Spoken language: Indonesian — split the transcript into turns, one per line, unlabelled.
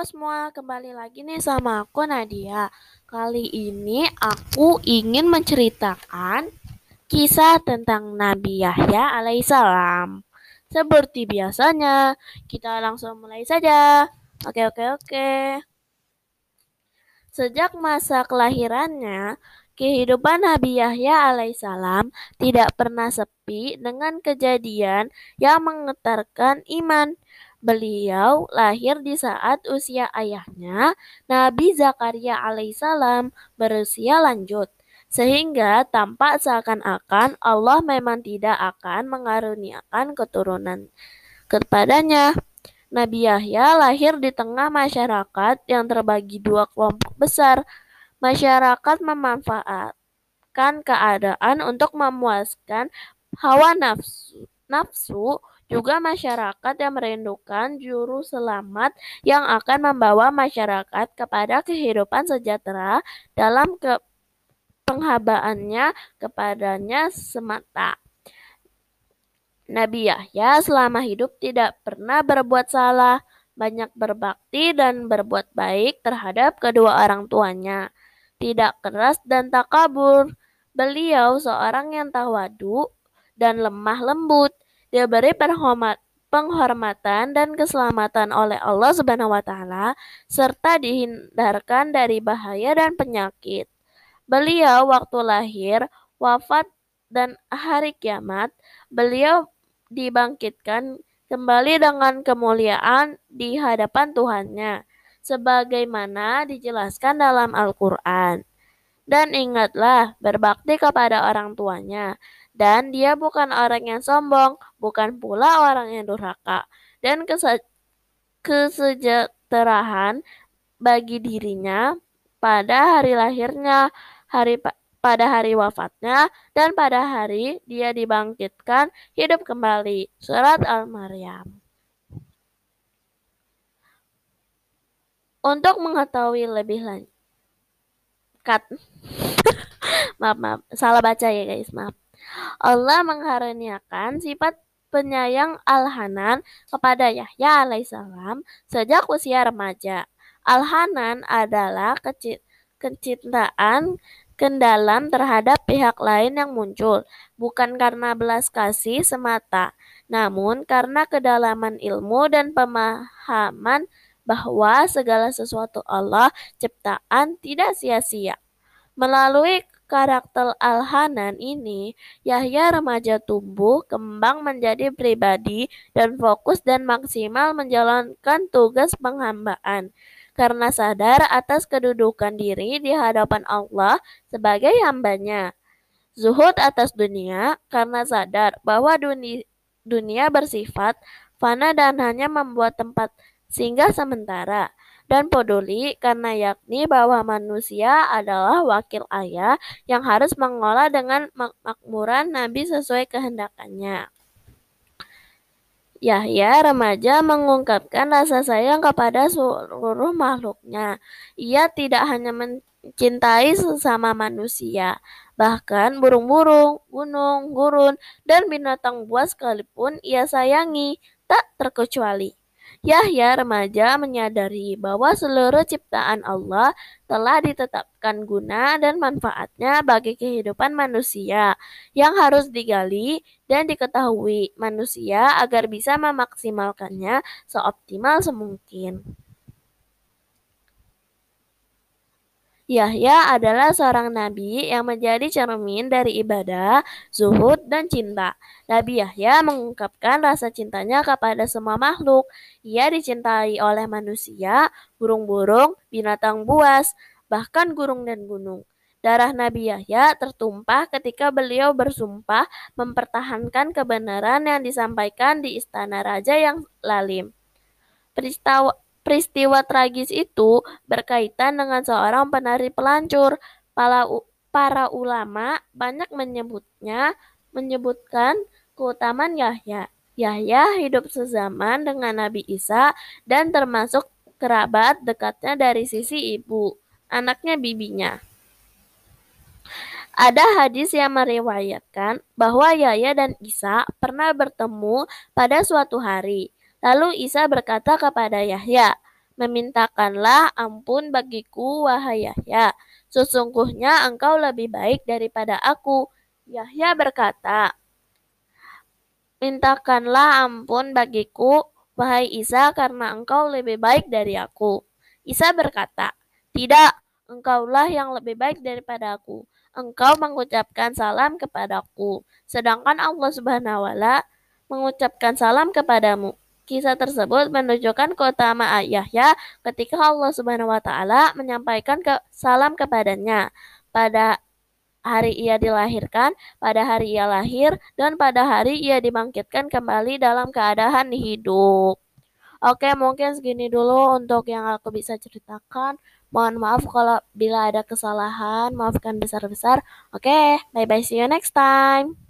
Halo semua, kembali lagi nih sama aku Nadia. Kali ini aku ingin menceritakan kisah tentang Nabi Yahya alaihissalam. Seperti biasanya, kita langsung mulai saja. Oke, oke, oke. Sejak masa kelahirannya, kehidupan Nabi Yahya alaihissalam tidak pernah sepi dengan kejadian yang menggetarkan iman. Beliau lahir di saat usia ayahnya, Nabi Zakaria alaihissalam, berusia lanjut. Sehingga tampak seakan-akan Allah memang tidak akan mengaruniakan keturunan kepadanya. Nabi Yahya lahir di tengah masyarakat yang terbagi dua kelompok besar. Masyarakat memanfaatkan keadaan untuk memuaskan hawa nafsu, nafsu juga masyarakat yang merindukan juru selamat yang akan membawa masyarakat kepada kehidupan sejahtera dalam ke penghabaannya kepadanya semata. Nabi Yahya selama hidup tidak pernah berbuat salah, banyak berbakti dan berbuat baik terhadap kedua orang tuanya. Tidak keras dan takabur. Beliau seorang yang tawadu dan lemah lembut diberi penghormat, penghormatan dan keselamatan oleh Allah Subhanahu wa taala serta dihindarkan dari bahaya dan penyakit. Beliau waktu lahir, wafat dan hari kiamat, beliau dibangkitkan kembali dengan kemuliaan di hadapan Tuhannya sebagaimana dijelaskan dalam Al-Qur'an. Dan ingatlah berbakti kepada orang tuanya dan dia bukan orang yang sombong, bukan pula orang yang durhaka. Dan kesejahteraan bagi dirinya pada hari lahirnya, hari pada hari wafatnya, dan pada hari dia dibangkitkan hidup kembali. Surat Al-Maryam. Untuk mengetahui lebih lanjut, maaf, maaf, salah baca ya guys, maaf. Allah mengharuniakan sifat penyayang Al-Hanan kepada Yahya alaihissalam sejak usia remaja. Al-Hanan adalah kecintaan kendalam terhadap pihak lain yang muncul, bukan karena belas kasih semata, namun karena kedalaman ilmu dan pemahaman bahwa segala sesuatu Allah ciptaan tidak sia-sia. Melalui karakter Al-Hanan ini, Yahya remaja tumbuh kembang menjadi pribadi dan fokus dan maksimal menjalankan tugas penghambaan karena sadar atas kedudukan diri di hadapan Allah sebagai hambanya. Zuhud atas dunia karena sadar bahwa dunia, dunia bersifat fana dan hanya membuat tempat singgah sementara dan peduli karena yakni bahwa manusia adalah wakil ayah yang harus mengolah dengan makmuran Nabi sesuai kehendakannya. Yahya remaja mengungkapkan rasa sayang kepada seluruh makhluknya. Ia tidak hanya mencintai sesama manusia, bahkan burung-burung, gunung, gurun, dan binatang buas sekalipun ia sayangi, tak terkecuali. Yahya remaja menyadari bahwa seluruh ciptaan Allah telah ditetapkan guna dan manfaatnya bagi kehidupan manusia yang harus digali dan diketahui manusia agar bisa memaksimalkannya seoptimal semungkin. Yahya adalah seorang nabi yang menjadi cermin dari ibadah, zuhud, dan cinta. Nabi Yahya mengungkapkan rasa cintanya kepada semua makhluk. Ia dicintai oleh manusia, burung-burung, binatang buas, bahkan gunung dan gunung. Darah Nabi Yahya tertumpah ketika beliau bersumpah mempertahankan kebenaran yang disampaikan di istana raja yang lalim. Peristiwa Peristiwa tragis itu berkaitan dengan seorang penari pelancur. Para, para ulama banyak menyebutnya menyebutkan keutamaan Yahya. Yahya hidup sezaman dengan Nabi Isa dan termasuk kerabat dekatnya dari sisi ibu, anaknya bibinya. Ada hadis yang meriwayatkan bahwa Yahya dan Isa pernah bertemu pada suatu hari. Lalu Isa berkata kepada Yahya, Memintakanlah ampun bagiku, wahai Yahya. Sesungguhnya engkau lebih baik daripada aku. Yahya berkata, Mintakanlah ampun bagiku, wahai Isa, karena engkau lebih baik dari aku. Isa berkata, Tidak, engkaulah yang lebih baik daripada aku. Engkau mengucapkan salam kepadaku, sedangkan Allah Subhanahu wa mengucapkan salam kepadamu. Kisah tersebut menunjukkan keutamaan Yahya ketika Allah Subhanahu wa taala menyampaikan ke salam kepadanya pada hari ia dilahirkan, pada hari ia lahir, dan pada hari ia dibangkitkan kembali dalam keadaan hidup. Oke, mungkin segini dulu untuk yang aku bisa ceritakan. Mohon maaf kalau bila ada kesalahan, maafkan besar-besar. Oke, bye-bye, see you next time.